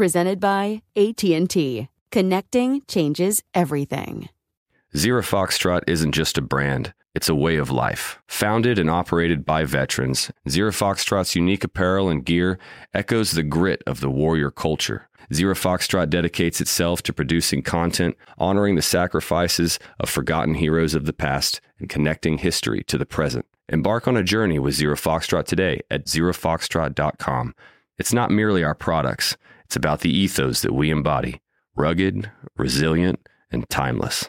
Presented by AT&T. Connecting changes everything. Zero Foxtrot isn't just a brand, it's a way of life. Founded and operated by veterans, Zero Foxtrot's unique apparel and gear echoes the grit of the warrior culture. Zero Foxtrot dedicates itself to producing content, honoring the sacrifices of forgotten heroes of the past, and connecting history to the present. Embark on a journey with Zero Foxtrot today at zerofoxtrot.com. It's not merely our products, it's about the ethos that we embody rugged, resilient, and timeless.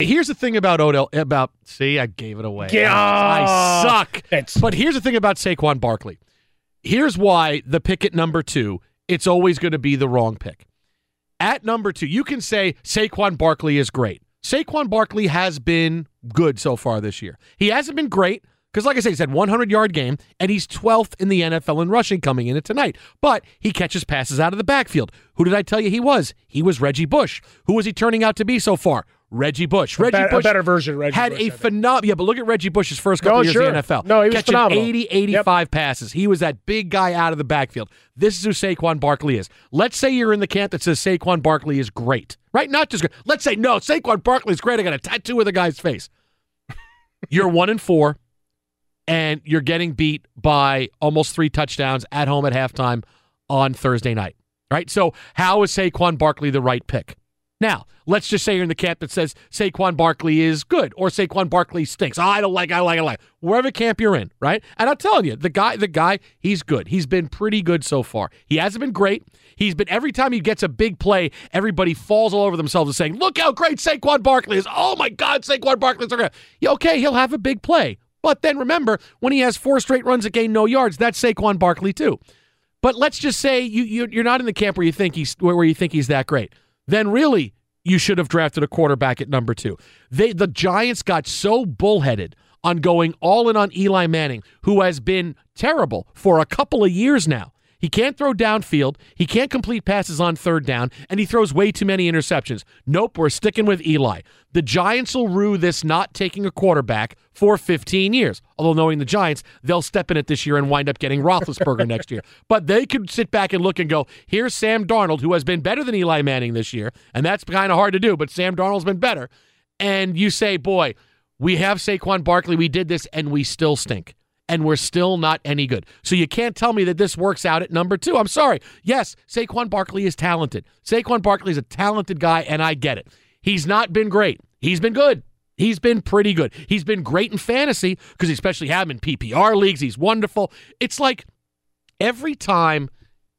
Here's the thing about Odell. About see, I gave it away. Yeah. I suck. It's- But here's the thing about Saquon Barkley. Here's why the pick at number two, it's always going to be the wrong pick. At number two, you can say Saquon Barkley is great. Saquon Barkley has been good so far this year. He hasn't been great because, like I said, he's had 100 yard game and he's 12th in the NFL in rushing coming into tonight. But he catches passes out of the backfield. Who did I tell you he was? He was Reggie Bush. Who was he turning out to be so far? Reggie Bush. Reggie a Bush better version Reggie had Bush, a phenomenal. Yeah, but look at Reggie Bush's first couple No, years sure. in the NFL. No, he was Catching phenomenal. 80, 85 passes. He was that big guy out of the backfield. This is who Saquon Barkley is. Let's say you're in the camp that says Saquon Barkley is great, right? Not just good. Let's say no, Saquon Barkley is great. I got a tattoo of the guy's face. you're one and four, and you're getting beat by almost three touchdowns at home at halftime on Thursday night. Right? So how is Saquon Barkley the right pick? Now, let's just say you're in the camp that says Saquon Barkley is good or Saquon Barkley stinks. Oh, I don't like, I like, I like. Wherever camp you're in, right? And I'm telling you, the guy, the guy, he's good. He's been pretty good so far. He hasn't been great. He's been every time he gets a big play, everybody falls all over themselves and saying, "Look how great Saquon Barkley is! Oh my God, Saquon Barkley's so good." Yeah, okay, he'll have a big play, but then remember when he has four straight runs that gain no yards, that's Saquon Barkley too. But let's just say you, you you're not in the camp where you think he's where you think he's that great. Then really, you should have drafted a quarterback at number two. They the Giants got so bullheaded on going all in on Eli Manning, who has been terrible for a couple of years now. He can't throw downfield. He can't complete passes on third down, and he throws way too many interceptions. Nope, we're sticking with Eli. The Giants will rue this not taking a quarterback for 15 years. Although knowing the Giants, they'll step in it this year and wind up getting Roethlisberger next year. But they could sit back and look and go, here's Sam Darnold, who has been better than Eli Manning this year, and that's kind of hard to do, but Sam Darnold's been better. And you say, boy, we have Saquon Barkley, we did this, and we still stink and we're still not any good. So you can't tell me that this works out at number two. I'm sorry. Yes, Saquon Barkley is talented. Saquon Barkley is a talented guy, and I get it. He's not been great. He's been good. He's been pretty good. He's been great in fantasy because you especially have him in PPR leagues. He's wonderful. It's like every time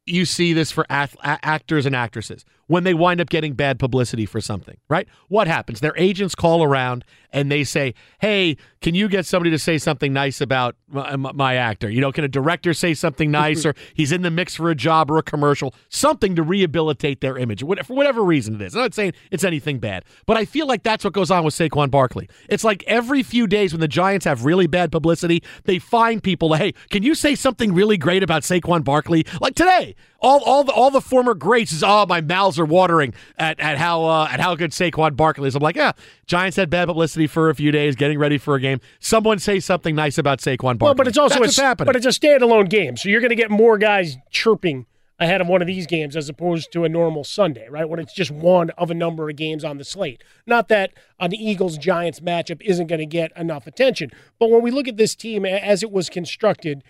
you see this for ath- actors and actresses when they wind up getting bad publicity for something, right? What happens? Their agents call around and they say, "Hey, can you get somebody to say something nice about my, my actor? You know, can a director say something nice, or he's in the mix for a job or a commercial, something to rehabilitate their image, for whatever reason it is." I'm not saying it's anything bad, but I feel like that's what goes on with Saquon Barkley. It's like every few days when the Giants have really bad publicity, they find people. Hey, can you say something really great about Saquon Barkley? Like today, all all the all the former greats is oh my mouths are watering at, at how uh, at how good Saquon Barkley is. I'm like, yeah, Giants had bad publicity for a few days, getting ready for a game. Someone say something nice about Saquon Barkley. Well, but it's also That's a, happening. but it's a standalone game, so you're going to get more guys chirping ahead of one of these games as opposed to a normal Sunday, right? When it's just one of a number of games on the slate. Not that an Eagles Giants matchup isn't going to get enough attention, but when we look at this team as it was constructed,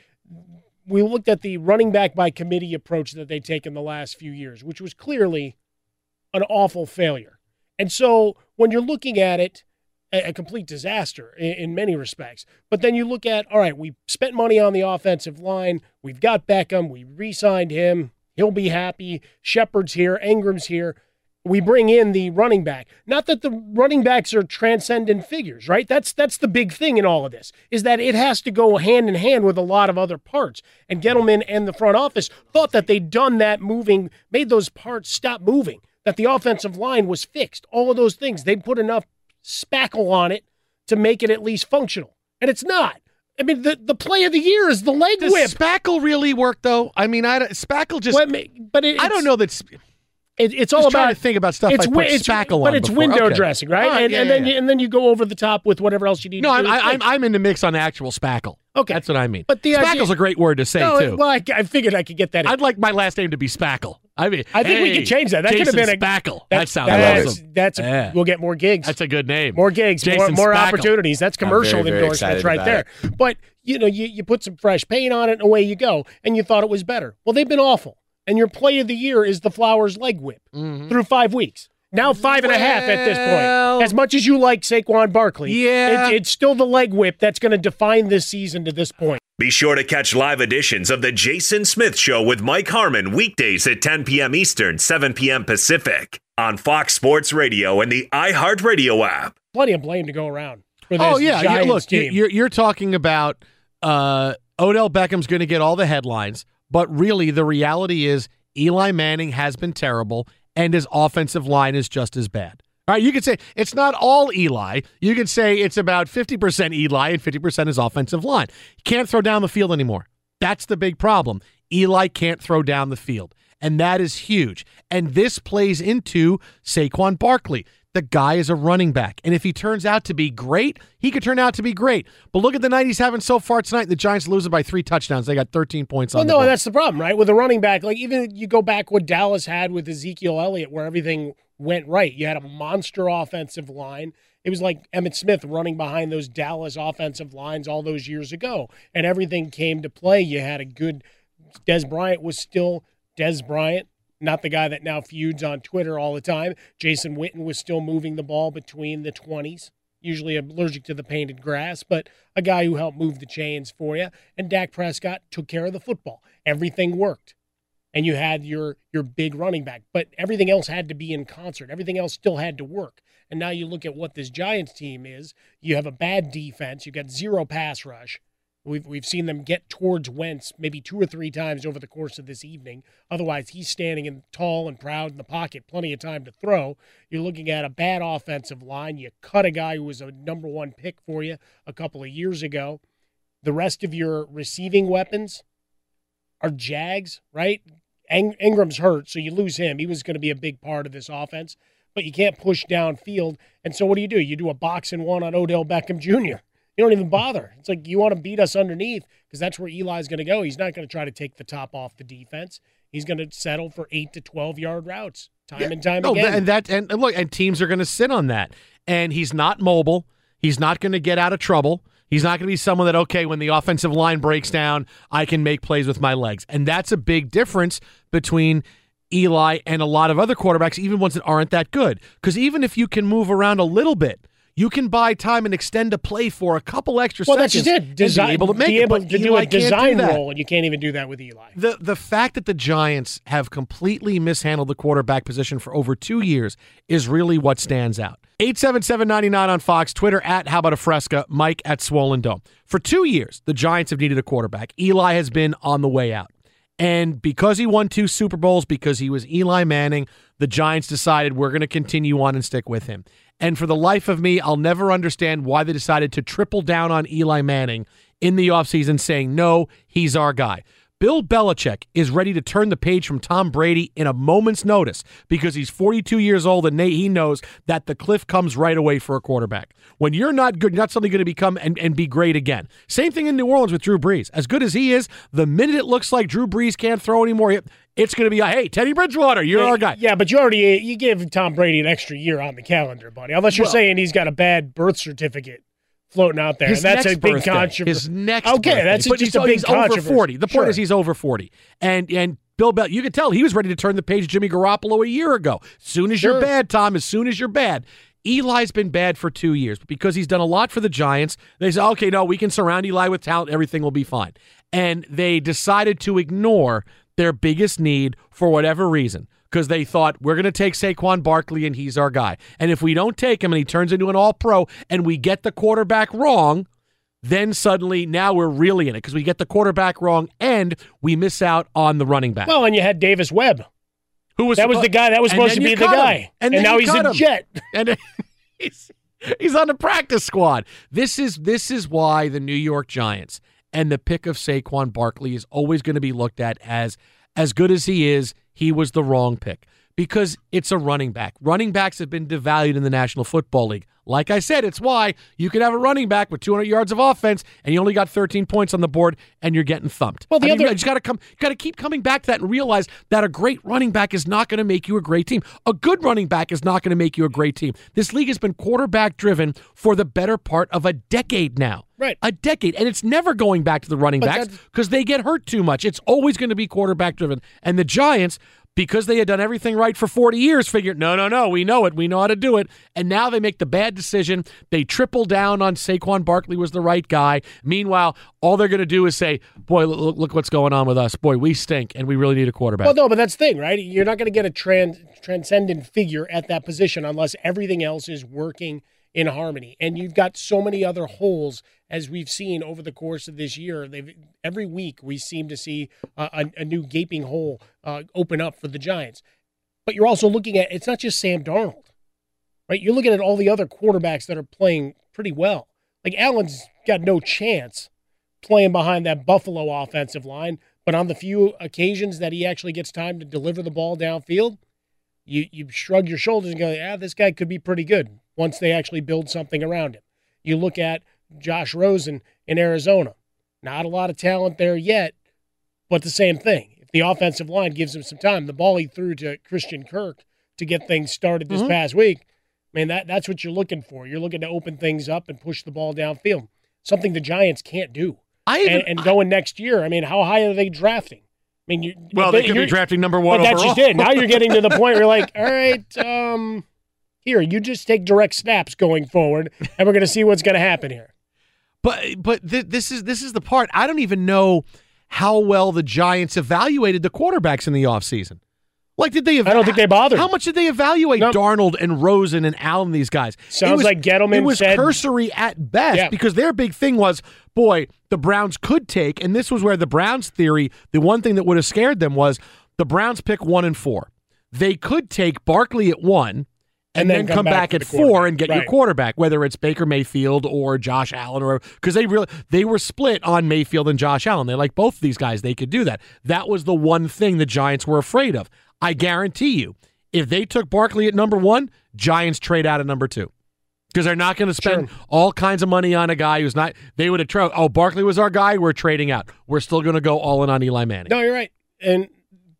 we looked at the running back by committee approach that they take in the last few years, which was clearly an awful failure. And so when you're looking at it, a, complete disaster in, many respects. But then you look at, all right, we spent money on the offensive line. We've got Beckham. We re signed him. He'll be happy. Shepard's here. Engram's here. We bring in the running back. Not that the running backs are transcendent figures, right? That's that's the big thing in all of this is that it has to go hand in hand with a lot of other parts. And Gettleman and the front office thought that they'd done that moving, made those parts stop moving that the offensive line was fixed. All of those things. They put enough spackle on it to make it at least functional. And it's not. I mean, the, the play of the year is the leg Does whip. Spackle really work though? I mean, I Spackle just. Well, but it, I don't know that. It, it's all about to think about stuff it's, I put it's, spackle but it's before. window okay. dressing, right? right and, yeah, and yeah, then yeah. You, and then you go over the top with whatever else you need. No, to I'm, do I'm I'm in the mix on actual spackle. Okay, that's what I mean. But the spackle's idea, a great word to say no, too. Well, I, I, figured I could get that. In. I'd like my last name to be Spackle. I mean, I think hey, we could change that. That Jason could have been a Spackle. That, that sounds that's, awesome. That's yeah. we'll get more gigs. That's a good name. More gigs, Jason more, more opportunities. That's commercial very, very endorsements right there. It. But you know, you, you put some fresh paint on it, and away you go. And you thought it was better. Well, they've been awful. And your play of the year is the Flowers leg whip mm-hmm. through five weeks. Now five and well, a half at this point. As much as you like Saquon Barkley, yeah, it, it's still the leg whip that's going to define this season to this point. Be sure to catch live editions of the Jason Smith Show with Mike Harmon weekdays at 10 p.m. Eastern, 7 p.m. Pacific on Fox Sports Radio and the iHeartRadio app. Plenty of blame to go around. For this oh yeah, Giants yeah look, team. you're you're talking about uh, Odell Beckham's going to get all the headlines, but really the reality is Eli Manning has been terrible and his offensive line is just as bad. All right, you could say it's not all Eli. You could say it's about 50% Eli and 50% his offensive line. He can't throw down the field anymore. That's the big problem. Eli can't throw down the field, and that is huge. And this plays into Saquon Barkley. The guy is a running back. And if he turns out to be great, he could turn out to be great. But look at the night he's having so far tonight. The Giants losing by three touchdowns. They got 13 points well, on no, board. that's the problem, right? With a running back, like even you go back what Dallas had with Ezekiel Elliott, where everything went right. You had a monster offensive line. It was like Emmitt Smith running behind those Dallas offensive lines all those years ago, and everything came to play. You had a good Dez Bryant was still Dez Bryant, not the guy that now feuds on Twitter all the time. Jason Witten was still moving the ball between the 20s, usually allergic to the painted grass, but a guy who helped move the chains for you. And Dak Prescott took care of the football. Everything worked. And you had your your big running back, but everything else had to be in concert. Everything else still had to work. And now you look at what this Giants team is. You have a bad defense. You got zero pass rush. We've, we've seen them get towards Wentz maybe two or three times over the course of this evening. Otherwise, he's standing in tall and proud in the pocket, plenty of time to throw. You're looking at a bad offensive line. You cut a guy who was a number one pick for you a couple of years ago. The rest of your receiving weapons, are Jags, right? Ing- Engram's hurt, so you lose him. He was going to be a big part of this offense, but you can't push downfield. And so what do you do? You do a box and one on Odell Beckham Jr. You don't even bother. It's like you want to beat us underneath because that's where Eli's going to go. He's not going to try to take the top off the defense. He's going to settle for eight to twelve yard routes time yeah. and time no, again. And that and look, and teams are going to sit on that. And he's not mobile. He's not going to get out of trouble. He's not going to be someone that, okay, when the offensive line breaks down, I can make plays with my legs. And that's a big difference between Eli and a lot of other quarterbacks, even ones that aren't that good. Because even if you can move around a little bit, you can buy time and extend a play for a couple extra well, seconds. Well, that's just it. Design, be able to make be able it, to do a design do role, and you can't even do that with Eli. The the fact that the Giants have completely mishandled the quarterback position for over two years is really what stands out. 877-99 on Fox, Twitter at How About a Fresca, Mike at Swollen Dome. For two years, the Giants have needed a quarterback. Eli has been on the way out. And because he won two Super Bowls, because he was Eli Manning, the Giants decided we're going to continue on and stick with him. And for the life of me, I'll never understand why they decided to triple down on Eli Manning in the offseason, saying, no, he's our guy. Bill Belichick is ready to turn the page from Tom Brady in a moment's notice because he's 42 years old and he knows that the cliff comes right away for a quarterback. When you're not good, you're not suddenly going to become and, and be great again. Same thing in New Orleans with Drew Brees. As good as he is, the minute it looks like Drew Brees can't throw anymore, it's going to be a hey Teddy Bridgewater, you're yeah, our guy. Yeah, but you already you gave Tom Brady an extra year on the calendar, buddy. Unless you're well, saying he's got a bad birth certificate floating out there. His that's a big birthday. controversy. His next okay, birthday. that's but just a big he's over forty. The point sure. is he's over forty, and and Bill Bell, you could tell he was ready to turn the page. Jimmy Garoppolo a year ago. Soon as sure. you're bad, Tom. As soon as you're bad. Eli's been bad for two years, but because he's done a lot for the Giants, they say, okay, no, we can surround Eli with talent. Everything will be fine. And they decided to ignore their biggest need for whatever reason because they thought we're going to take Saquon Barkley and he's our guy. And if we don't take him and he turns into an all pro and we get the quarterback wrong, then suddenly now we're really in it because we get the quarterback wrong and we miss out on the running back. Well, and you had Davis Webb. Who was that was the guy that was supposed to be the guy. Him. And, and now he's a him. jet. And he's, he's on the practice squad. This is this is why the New York Giants and the pick of Saquon Barkley is always going to be looked at as as good as he is, he was the wrong pick because it's a running back. Running backs have been devalued in the National Football League. Like I said, it's why you can have a running back with 200 yards of offense and you only got 13 points on the board and you're getting thumped. Well, the I other, mean, you just got to come, got to keep coming back to that and realize that a great running back is not going to make you a great team. A good running back is not going to make you a great team. This league has been quarterback driven for the better part of a decade now. Right. A decade. And it's never going back to the running but backs because they get hurt too much. It's always going to be quarterback driven. And the Giants, because they had done everything right for 40 years, figured, no, no, no, we know it. We know how to do it. And now they make the bad decision. They triple down on Saquon Barkley was the right guy. Meanwhile, all they're going to do is say, boy, look, look, what's going on with us. Boy, we stink and we really need a quarterback. Well, no, but that's the thing, right? You're not going to get a trans- transcendent figure at that position unless everything else is working in harmony. And you've got so many other holes as we've seen over the course of this year. They've every week we seem to see uh, a, a, new gaping hole uh, open up for the Giants. But you're also looking at it's not just Sam Darnold, right? You're looking at all the other quarterbacks that are playing pretty well. Like Allen's got no chance playing behind that Buffalo offensive line, but on the few occasions that he actually gets time to deliver the ball downfield, you you shrug your shoulders and go, "Yeah, this guy could be pretty good." Once they actually build something around him, you look at Josh Rosen in Arizona. Not a lot of talent there yet, but the same thing. If the offensive line gives him some time, the ball he threw to Christian Kirk to get things started this mm-hmm. past week, man, that, that's what you're looking for. You're looking to open things up and push the ball downfield, something the Giants can't do. I even, and, and going next year, I mean, how high are they drafting? I mean, you, well, they, they could be drafting number one. But overall. that's just it. Now you're getting to the point where you're like, all right, um, here, you just take direct snaps going forward, and we're going to see what's going to happen here. But but th- this is this is the part I don't even know how well the Giants evaluated the quarterbacks in the offseason. Like, did they? Ev- I don't think they bothered. How much did they evaluate nope. Darnold and Rosen and Allen? These guys sounds was, like Gettleman. It was said, cursory at best yeah. because their big thing was, boy, the Browns could take, and this was where the Browns theory. The one thing that would have scared them was the Browns pick one and four. They could take Barkley at one and, then, come, back, at four and get your quarterback, whether it's Baker Mayfield or Josh Allen, or because they really they were split on Mayfield and Josh Allen. They like both of these guys; they could do that. That was the one thing the Giants were afraid of. I guarantee you, if they took Barkley at number one, Giants trade out at number two. Because they're not going to spend all kinds of money on a guy who's not. They would have tried. Oh, Barkley was our guy. We're trading out. We're still going to go all in on Eli Manning. No, you're right. And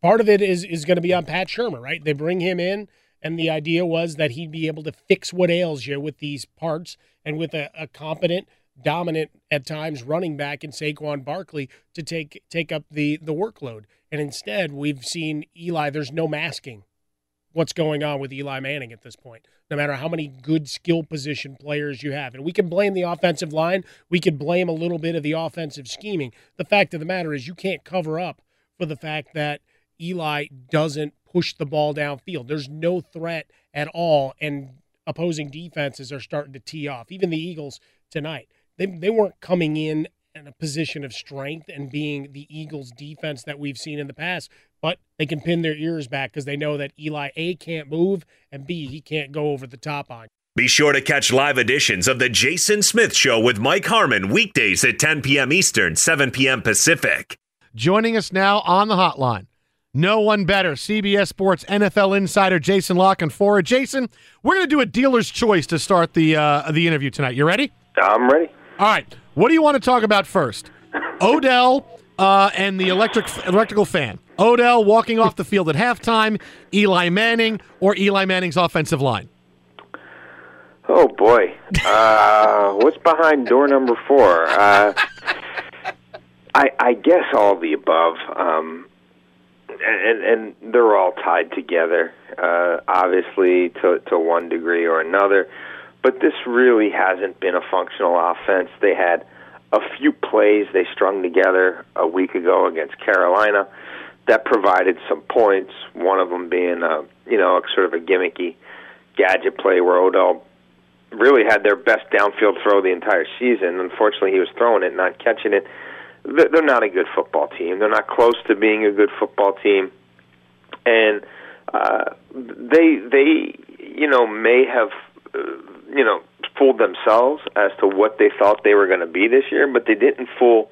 part of it is is going to be on Pat Shurmur, right? They bring him in, and the idea was that he'd be able to fix what ails you with these parts and with a, a competent, dominant at times running back in Saquon Barkley to take take up the the workload. And instead, we've seen Eli. There's no masking what's going on with Eli Manning at this point. No matter how many good skill position players you have. And we can blame the offensive line, we could blame a little bit of the offensive scheming. The fact of the matter is you can't cover up for the fact that Eli doesn't push the ball downfield. There's no threat at all and opposing defenses are starting to tee off. Even the Eagles tonight. They they weren't coming in in a position of strength and being the Eagles defense that we've seen in the past, but they can pin their ears back because they know that Eli A can't move and B he can't go over the top on. you. Be sure to catch live editions of The Jason Smith Show with Mike Harmon weekdays at 10 p.m. Eastern, 7 p.m. Pacific. Joining us now on the hotline, no one better, CBS Sports NFL insider Jason La Canfora. Jason, we're going to do a dealer's choice to start the uh, the interview tonight. You ready? I'm ready. All right. What do you want to talk about first? Odell uh, and the electric electrical fan. Odell walking off the field at halftime. Eli Manning or Eli Manning's offensive line. Oh boy, uh, what's behind door number four? Uh, I, I guess all the above, um, and, and they're all tied together, uh, obviously to to one degree or another. But this really hasn't been a functional offense. They had a few plays they strung together a week ago against Carolina that provided some points. One of them being, a, you know, sort of a gimmicky gadget play where Odell really had their best downfield throw the entire season. Unfortunately, he was throwing it, not catching it. They're not a good football team. They're not close to being a good football team, and uh, they they you know may have uh, you know fooled themselves as to what they thought they were going to be this year, but they didn't fool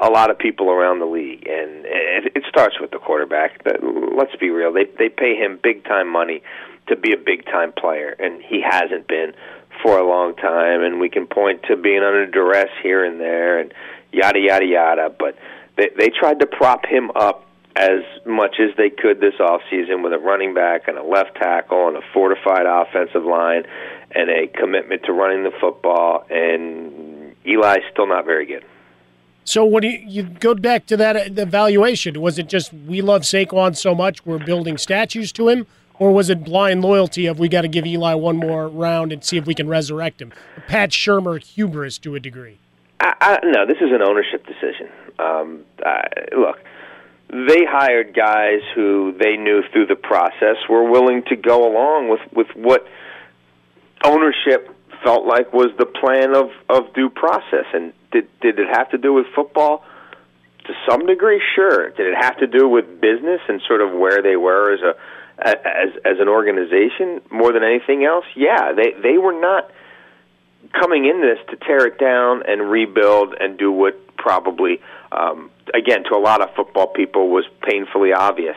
a lot of people around the league, and it, it starts with the quarterback. But Let's be real; they they pay him big time money to be a big time player, and he hasn't been for a long time. And we can point to being under duress here and there, and yada yada yada. But they they tried to prop him up as much as they could this off season with a running back and a left tackle and a fortified offensive line and a commitment to running the football. And Eli's still not very good. So when you, you go back to that uh, evaluation, was it just we love Saquon so much we're building statues to him, or was it blind loyalty of we got to give Eli one more round and see if we can resurrect him? Pat Shurmur hubris to a degree. I, I, no, this is an ownership decision. Um, I, look, they hired guys who they knew through the process were willing to go along with with what ownership felt like was the plan of of due process. And did did it have to do with football? To some degree, sure. Did it have to do with business and sort of where they were as a as as an organization more than anything else? Yeah, they they were not coming in this to tear it down and rebuild and do what probably um, again to a lot of football people was painfully obvious.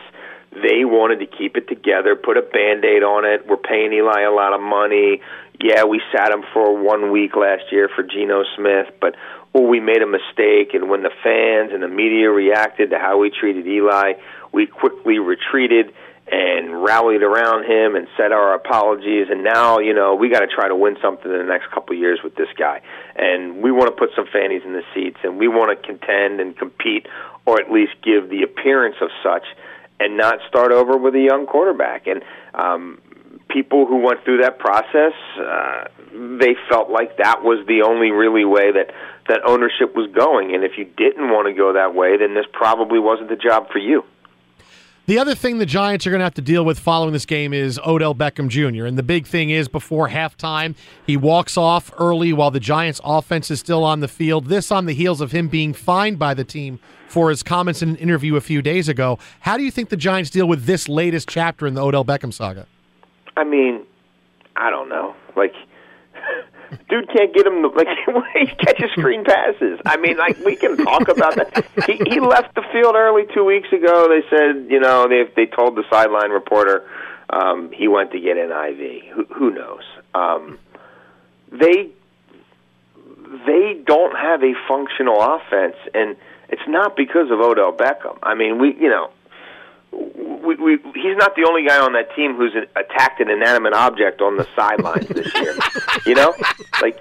They wanted to keep it together, put a band-aid on it. We're paying Eli a lot of money. Yeah, we sat him for one week last year for Geno Smith, but oh, we made a mistake. And when the fans and the media reacted to how we treated Eli, we quickly retreated and rallied around him and said our apologies. And now, you know, we got to try to win something in the next couple of years with this guy. And we want to put some fannies in the seats, and we want to contend and compete, or at least give the appearance of such, and not start over with a young quarterback. And um, people who went through that process, uh, they felt like that was the only really way that that ownership was going. And if you didn't want to go that way, then this probably wasn't the job for you. The other thing the Giants are going to have to deal with following this game is Odell Beckham Jr. And the big thing is before halftime, he walks off early while the Giants' offense is still on the field. This on the heels of him being fined by the team for his comments in an interview a few days ago. How do you think the Giants deal with this latest chapter in the Odell Beckham saga? I mean, I don't know, like. Dude can't get him the, like he catches screen passes. I mean, like we can talk about that. He he left the field early two weeks ago. They said, you know, they they told the sideline reporter um, he went to get an IV. Who, who knows? Um, they they don't have a functional offense, and it's not because of Odell Beckham. I mean, we you know we, we, he's not the only guy on that team who's attacked an inanimate object on the sidelines this year. you know, like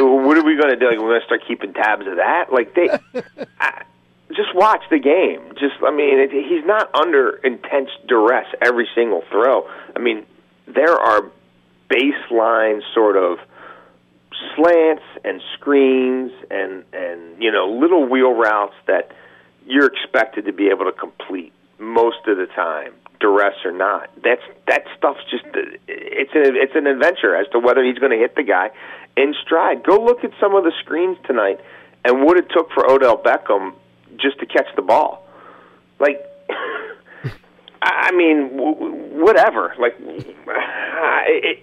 what are we going to do? Like we're going to start keeping tabs of that? Like they, I, just watch the game. Just I mean, it, he's not under intense duress every single throw. I mean, there are baseline sort of slants and screens and and you know little wheel routes that you're expected to be able to complete most of the time, duress or not. That's that stuff's just it's a, it's an adventure as to whether he's going to hit the guy in stride. Go look at some of the screens tonight and what it took for Odell Beckham just to catch the ball. Like, I mean, whatever. Like, it,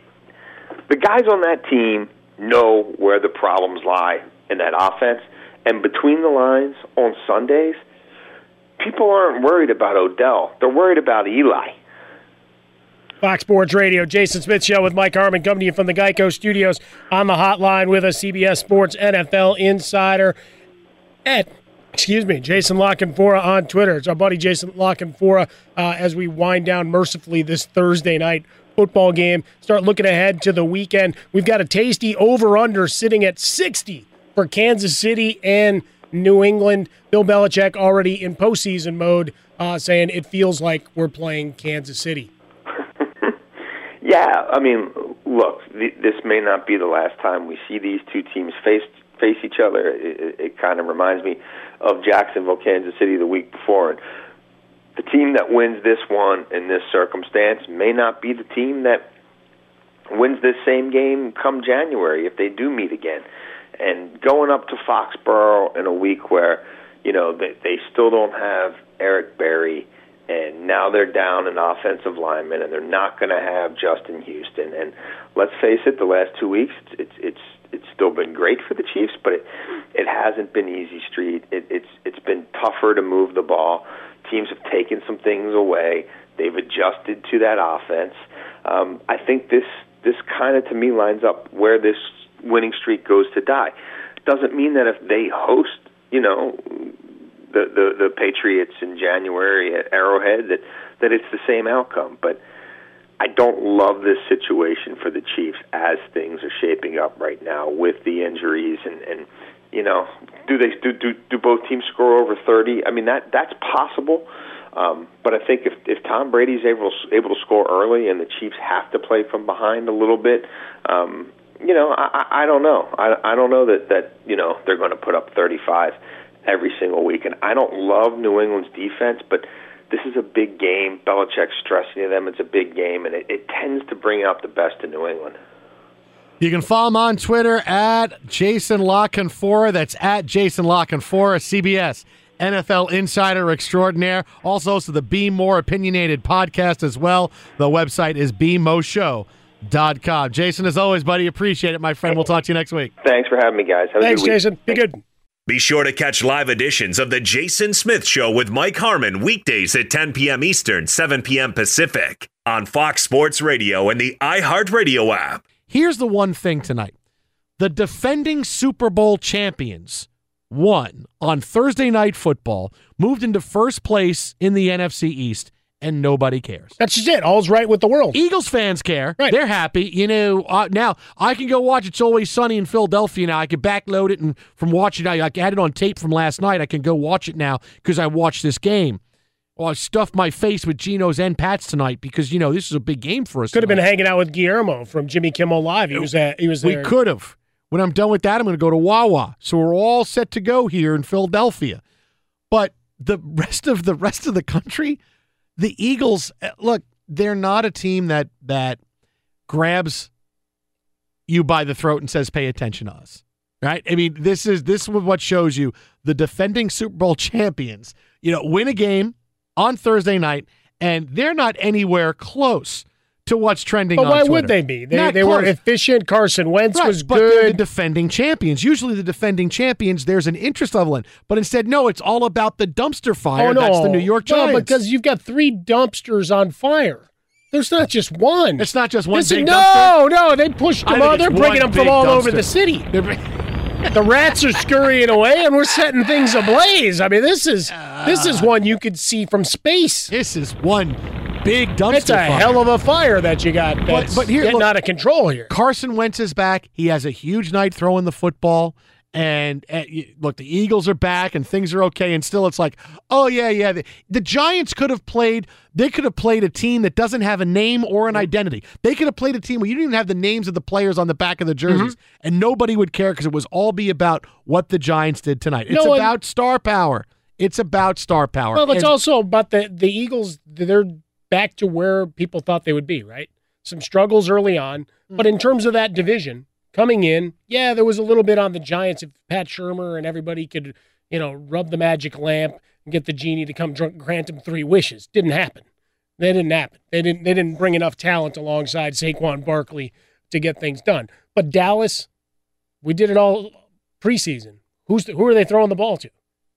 the guys on that team know where the problems lie in that offense, and between the lines on Sundays people aren't worried about Odell. They're worried about Eli. Fox Sports Radio, Jason Smith Show with Mike Harmon coming to you from the Geico Studios on the hotline with a CBS Sports NFL Insider at, excuse me, Jason La Canfora on Twitter. It's our buddy Jason La Canfora uh, as we wind down mercifully this Thursday night football game. Start looking ahead to the weekend. We've got a tasty over-under sitting at 60 for Kansas City and – New England. Bill Belichick already in postseason mode, uh, saying it feels like we're playing Kansas City. yeah, I mean, look, th- this may not be the last time we see these two teams face face each other. It, it, kind of reminds me of Jacksonville, Kansas City the week before. And the team that wins this one in this circumstance may not be the team that wins this same game come January if they do meet again and going up to Foxborough in a week where you know they they still don't have Eric Berry, and now they're down an offensive lineman, and they're not going to have Justin Houston. And let's face it, the last two weeks it's it's it's still been great for the Chiefs, but it it hasn't been easy street. It, it's it's been tougher to move the ball. Teams have taken some things away. They've adjusted to that offense. Um, I think this this kind of to me lines up where this winning streak goes to die. Doesn't mean that if they host, you know, the the, the Patriots in January at Arrowhead that that it's the same outcome. But I don't love this situation for the Chiefs as things are shaping up right now with the injuries and and you know do they do do, do both teams score over 30? I mean that that's possible. Um, but I think if if Tom Brady's able able to score early and the Chiefs have to play from behind a little bit, um, you know, I, I don't know. I, I don't know that that you know they're going to put up 35 every single week. And I don't love New England's defense, but this is a big game. Belichick's stressing to them it's a big game, and it, it tends to bring out the best in New England. You can follow him on Twitter at Jason La Canfora. That's at Jason La Canfora, CBS. NFL Insider Extraordinaire. Also host of the Be More Opinionated podcast as well. The website is BeMoShow dot com. Jason, as always, buddy, appreciate it, my friend. We'll talk to you next week. Thanks for having me, guys. Have Thanks, Jason. Be good. Be sure to catch live editions of the Jason Smith Show with Mike Harmon weekdays at 10 p.m. Eastern, 7 p.m. Pacific on Fox Sports Radio and the iHeartRadio app. Here's the one thing tonight: the defending Super Bowl champions won on Thursday Night Football, moved into first place in the NFC East and nobody cares. That's just it. All's right with the world. Eagles fans care. Right. They're happy. You know, uh, now I can go watch It's Always Sunny in Philadelphia now. I can backload it and from watching I, I had it on tape from last night. I can go watch it now because I watched this game. Well, I stuffed my face with Geno's and Pat's tonight because you know this is a big game for us. Could have been hanging out with Guillermo from Jimmy Kimmel Live. He was at, he was there. We could have. When I'm done with that, I'm going to go to Wawa. So we're all set to go here in Philadelphia. But the rest of the rest of the country, the Eagles, eh, look, they're not a team that that grabs you by the throat and says, "Pay attention to us." Right? I mean, this is this is what shows you the defending Super Bowl champions. You know, win a game on Thursday night, and they're not anywhere close to what's trending But why Twitter. would they be? They, Not they were efficient. Carson Wentz Right, was but they're the good. defending champions. Usually, the defending champions, there's an interest level in. But instead, no, it's all about the dumpster fire. oh no, That's the New York Giants. because you've got three dumpsters on fire. There's not just one. it's not just one This- big no, no, they pushed them all. They're bringing them from all over the city. dumpster. The rats are scurrying away, and we're setting things ablaze. I mean, this is this is ah. one you could see from space. this is one big dumpster It's a fire. hell of a fire that you got. That's but here, getting look- out of control here. Carson Wentz is back. He has a huge night throwing the football. And uh, look, the Eagles are back and things are okay. And still, it's like, oh, yeah, yeah. The, the Giants could have played, they could have played a team that doesn't have a name or an identity. They could have played a team where you didn't even have the names of the players on the back of the jerseys. Mm-hmm. And nobody would care because it was all be about what the Giants did tonight. It's No, and- about star power. It's about star power. Well, it's And- also about the the Eagles. They're back to where people thought they would be. Right, some struggles early on, but in mm. terms of that division coming in, yeah, there was a little bit on the Giants. If Pat Shurmur and everybody could, you know, rub the magic lamp and get the genie to come dr- grant him three wishes, didn't happen. They didn't happen. They didn't. They didn't bring enough talent alongside Saquon Barkley to get things done. But Dallas, we did it all preseason. Who's the, who are they throwing the ball to?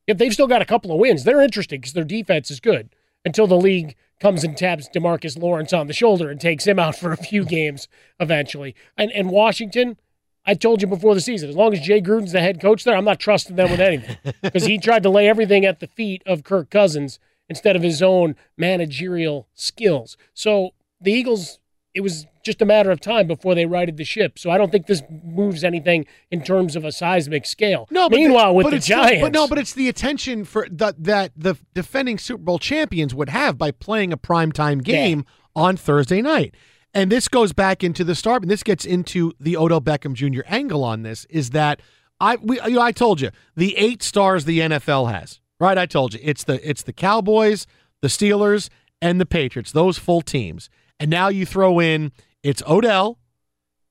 If they've still got a couple of wins, they're interesting because their defense is good. Until the league comes and taps Demarcus Lawrence on the shoulder and takes him out for a few games eventually. And and Washington, I told you before the season, as long as Jay Gruden's the head coach there, I'm not trusting them with anything because he tried to lay everything at the feet of Kirk Cousins instead of his own managerial skills. So the Eagles, it was just a matter of time before they righted the ship. So I don't think this moves anything in terms of a seismic scale. No, but meanwhile the, with the it's still- Giants, but no, but it's the attention for the, that the defending Super Bowl champions would have by playing a primetime game on Thursday night. And this goes back into the start, and this gets into the Odell Beckham Jr. angle on this. Is that I we you know, I told you the eight stars the NFL has, right? I told you it's the it's the Cowboys, the Steelers, and the Patriots. Those full teams, and now you throw in it's Odell,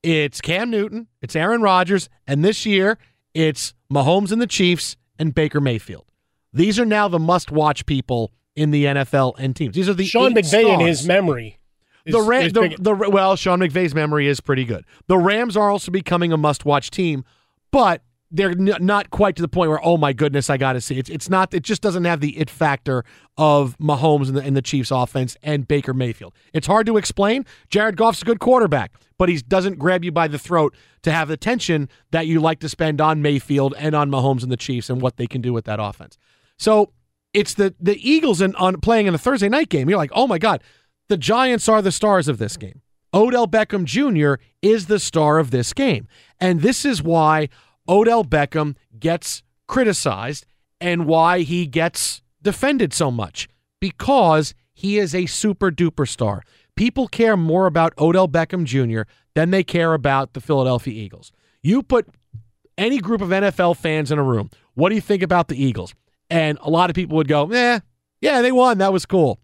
it's Cam Newton, it's Aaron Rodgers, and this year it's Mahomes and the Chiefs and Baker Mayfield. These are now the must-watch people in the NFL and teams. These are the Sean McVay in his memory. is- the, Ram, the, the well, Sean McVay's memory is pretty good. The Rams are also becoming a must-watch team, but they're n- not quite to the point where oh my goodness, I got to see. It's it's not. It just doesn't have the it factor of Mahomes and the, and the Chiefs' offense and Baker Mayfield. It's hard to explain. Jared Goff's a good quarterback, but he doesn't grab you by the throat to have the tension that you like to spend on Mayfield and on Mahomes and the Chiefs and what they can do with that offense. So it's the the Eagles in, on playing in a Thursday night game. You're like, oh my god, the Giants are the stars of this game. Odell Beckham Jr. is the star of this game, and this is why Odell Beckham gets criticized and why he gets defended so much because he is a super duper star. People care more about Odell Beckham Jr. than they care about the Philadelphia Eagles. You put any group of NFL fans in a room, what do you think about the Eagles? And a lot of people would go, eh, yeah, they won. That was cool.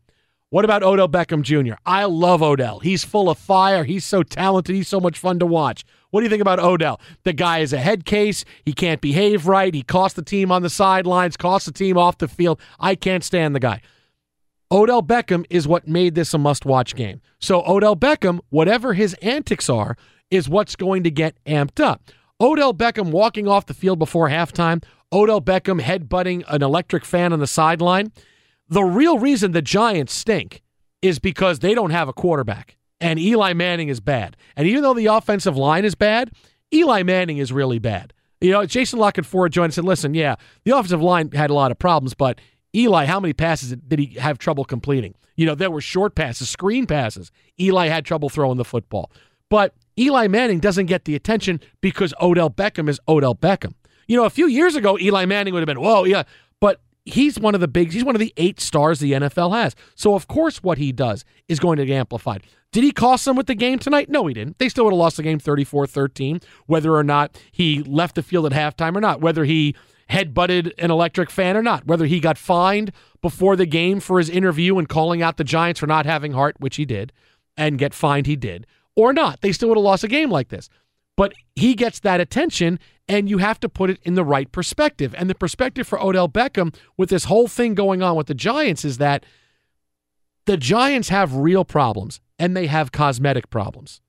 What about Odell Beckham Jr.? I love Odell. He's full of fire. He's so talented. He's so much fun to watch. What do you think about Odell? The guy is a head case. He can't behave right. He cost the team on the sidelines, cost the team off the field. I can't stand the guy. Odell Beckham is what made this a must watch game. So, Odell Beckham, whatever his antics are, is what's going to get amped up. Odell Beckham walking off the field before halftime, Odell Beckham headbutting an electric fan on the sideline. The real reason the Giants stink is because they don't have a quarterback, and Eli Manning is bad. And even though the offensive line is bad, Eli Manning is really bad. You know, Jason La Canfora joined and said, listen, yeah, the offensive line had a lot of problems, but Eli, how many passes did he have trouble completing? You know, there were short passes, screen passes. Eli had trouble throwing the football. But Eli Manning doesn't get the attention because Odell Beckham is Odell Beckham. You know, a few years ago, Eli Manning would have been, whoa, yeah. But he's one of the big, he's one of the eight stars the NFL has. So, of course, what he does is going to get amplified. Did he cost them with the game tonight? No, he didn't. They still would have lost the game 34 13, whether or not he left the field at halftime or not, whether he headbutted an electric fan or not, whether he got fined before the game for his interview and calling out the Giants for not having heart, which he did, and get fined, he did, or not. They still would have lost a game like this. But he gets that attention, and you have to put it in the right perspective. And the perspective for Odell Beckham with this whole thing going on with the Giants is that The Giants have real problems and they have cosmetic problems.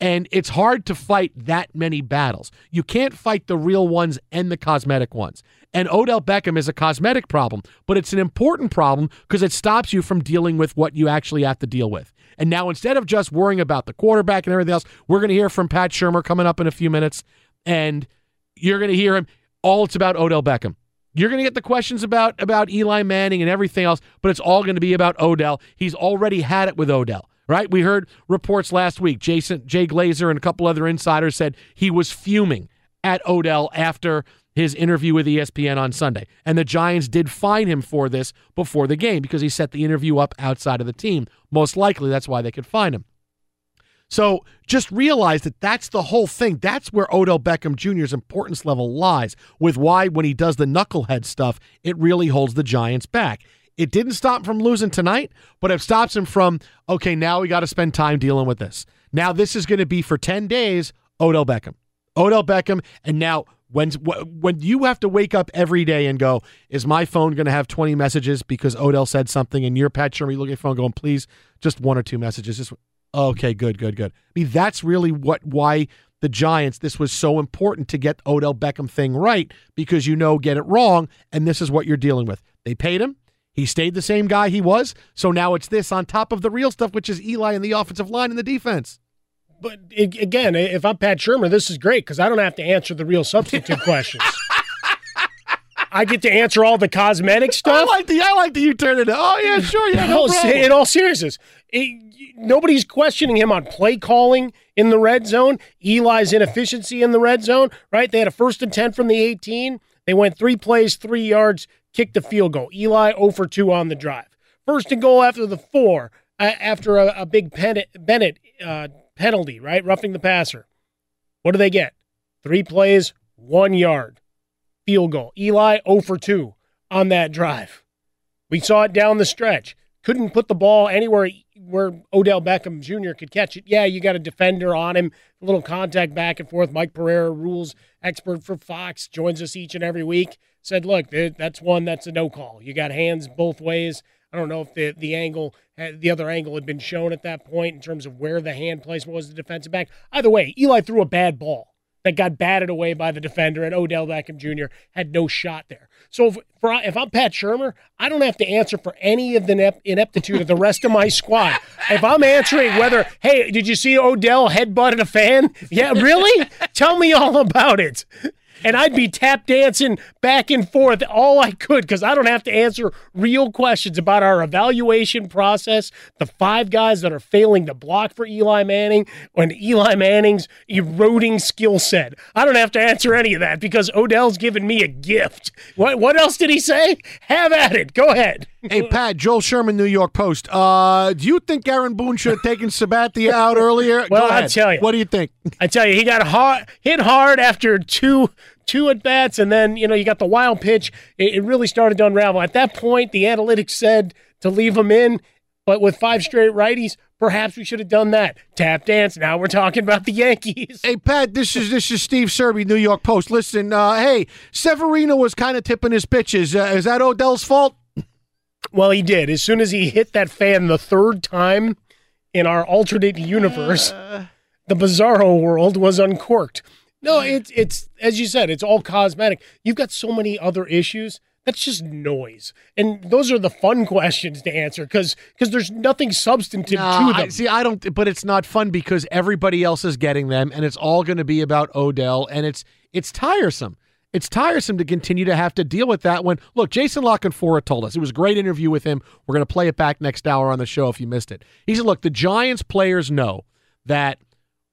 And it's hard to fight that many battles. You can't fight the real ones and the cosmetic ones. And Odell Beckham is a cosmetic problem, but it's an important problem because it stops you from dealing with what you actually have to deal with. And now instead of just worrying about the quarterback and everything else, we're going to hear from Pat Shurmur coming up in a few minutes. And you're going to hear him. All it's about Odell Beckham. You're going to get the questions about about Eli Manning and everything else, but it's all going to be about Odell. He's already had it with Odell, right? We heard reports last week. Jason Jay Glazer and a couple other insiders said he was fuming at Odell after his interview with ESPN on Sunday. And the Giants did fine him for this before the game because he set the interview up outside of the team. Most likely that's why they could fine him. So just realize that that's the whole thing. That's where Odell Beckham Jr.'s importance level lies, with why when he does the knucklehead stuff, it really holds the Giants back. It didn't stop him from losing tonight, but it stops him from, okay, now we got to spend time dealing with this. Now this is going to be for 10 days, Odell Beckham. Odell Beckham, and now when when you have to wake up every day and go, is my phone going to have 20 messages because Odell said something, and you're Pat Shurmur, you look at your phone going, please, just one or two messages. Just Okay, good, good, good. I mean, that's really what why the Giants this was so important to get Odell Beckham thing right because you know get it wrong and this is what you're dealing with. They paid him. He stayed the same guy he was. So now it's this on top of the real stuff which is Eli and the offensive line and the defense. But again, if I'm Pat Shurmur, this is great because I don't have to answer the real substitute questions. I get to answer all the cosmetic stuff. I like the I like the you turn it. Oh yeah, sure, yeah, no se- in all seriousness, it- nobody's questioning him on play calling in the red zone, Eli's inefficiency in the red zone, right? They had a first and 10 from the 18. They went three plays, three yards, kicked the field goal. Eli 0 for 2 on the drive. First and goal after the four, uh, after a, a big Bennett, Bennett uh, penalty, right? Roughing the passer. What do they get? Three plays, one yard, field goal. Eli 0 for 2 on that drive. We saw it down the stretch. Couldn't put the ball anywhere where Odell Beckham Jr. could catch it. Yeah, you got a defender on him, a little contact back and forth. Mike Pereira, rules expert for Fox, joins us each and every week. Said, look, that's one that's a no call. You got hands both ways. I don't know if the the angle, uh, the other angle had been shown at that point in terms of where the hand placement was the defensive back. Either way, Eli threw a bad ball that got batted away by the defender, and Odell Beckham Jr. had no shot there. So if, for, if I'm Pat Shurmur, I don't have to answer for any of the ineptitude of the rest of my squad. If I'm answering whether, hey, did you see Odell headbutted a fan? Yeah, really? Tell me all about it. And I'd be tap dancing back and forth all I could because I don't have to answer real questions about our evaluation process, the five guys that are failing to block for Eli Manning, and Eli Manning's eroding skill set. I don't have to answer any of that because Odell's given me a gift. What, what else did he say? Have at it. Go ahead. Hey Pat, Joel Sherman, New York Post. Uh, do you think Aaron Boone should have taken Sabathia out earlier? Well, ahead. tell you. What do you think? I tell you, he got hard, hit hard after two two at bats, and then you know you got the wild pitch. It, it really started to unravel. At that point, the analytics said to leave him in, but with five straight righties, perhaps we should have done that. Tap dance. Now we're talking about the Yankees. Hey Pat, this is this is Steve Serby, New York Post. Listen, uh, hey, Severino was kind of tipping his pitches. Uh, is that Odell's fault? Well, he did. As soon as he hit that fan the third time in our alternate universe, the Bizarro world was uncorked. No, it's it's as you said, it's all cosmetic. You've got so many other issues. That's just noise, and those are the fun questions to answer because because there's nothing substantive to I- see, I don't. But it's not fun because everybody else is getting them, and it's all going to be about Odell, and it's it's tiresome. It's tiresome to continue to have to deal with that. When look, Jason La Canfora told us it was a great interview with him. We're going to play it back next hour on the show if you missed it. He said, "Look, the Giants players know that."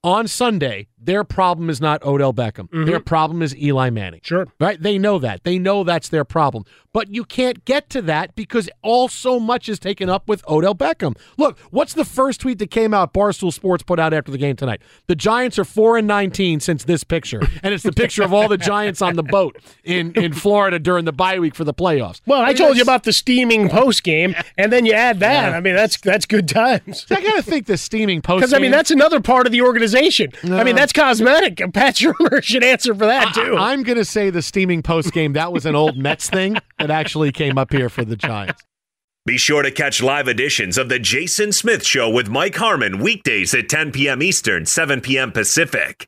On Sunday, their problem is not Odell Beckham. Mm-hmm. Their problem is Eli Manning. Sure. Right? They know that. They know that's their problem. But you can't get to that because all so much is taken up with Odell Beckham. Look, what's the first tweet that came out Barstool Sports put out after the game tonight? The Giants are 4 and 19 since this picture. And it's the picture of all the Giants on the boat in, in Florida during the bye week for the playoffs. well, I mean, told you about the steaming post game, and then you add that. I mean, that's that's good times. I got to think the steaming post Because I mean, that's another part of the organization. I mean, that's cosmetic. And Pat Shurmur should answer for that too. I'm going to say the steaming post game. That was an old Mets thing that actually came up here for the Giants. Be sure to catch live editions of The Jason Smith Show with Mike Harmon weekdays at 10 p.m. Eastern, 7 p.m. Pacific.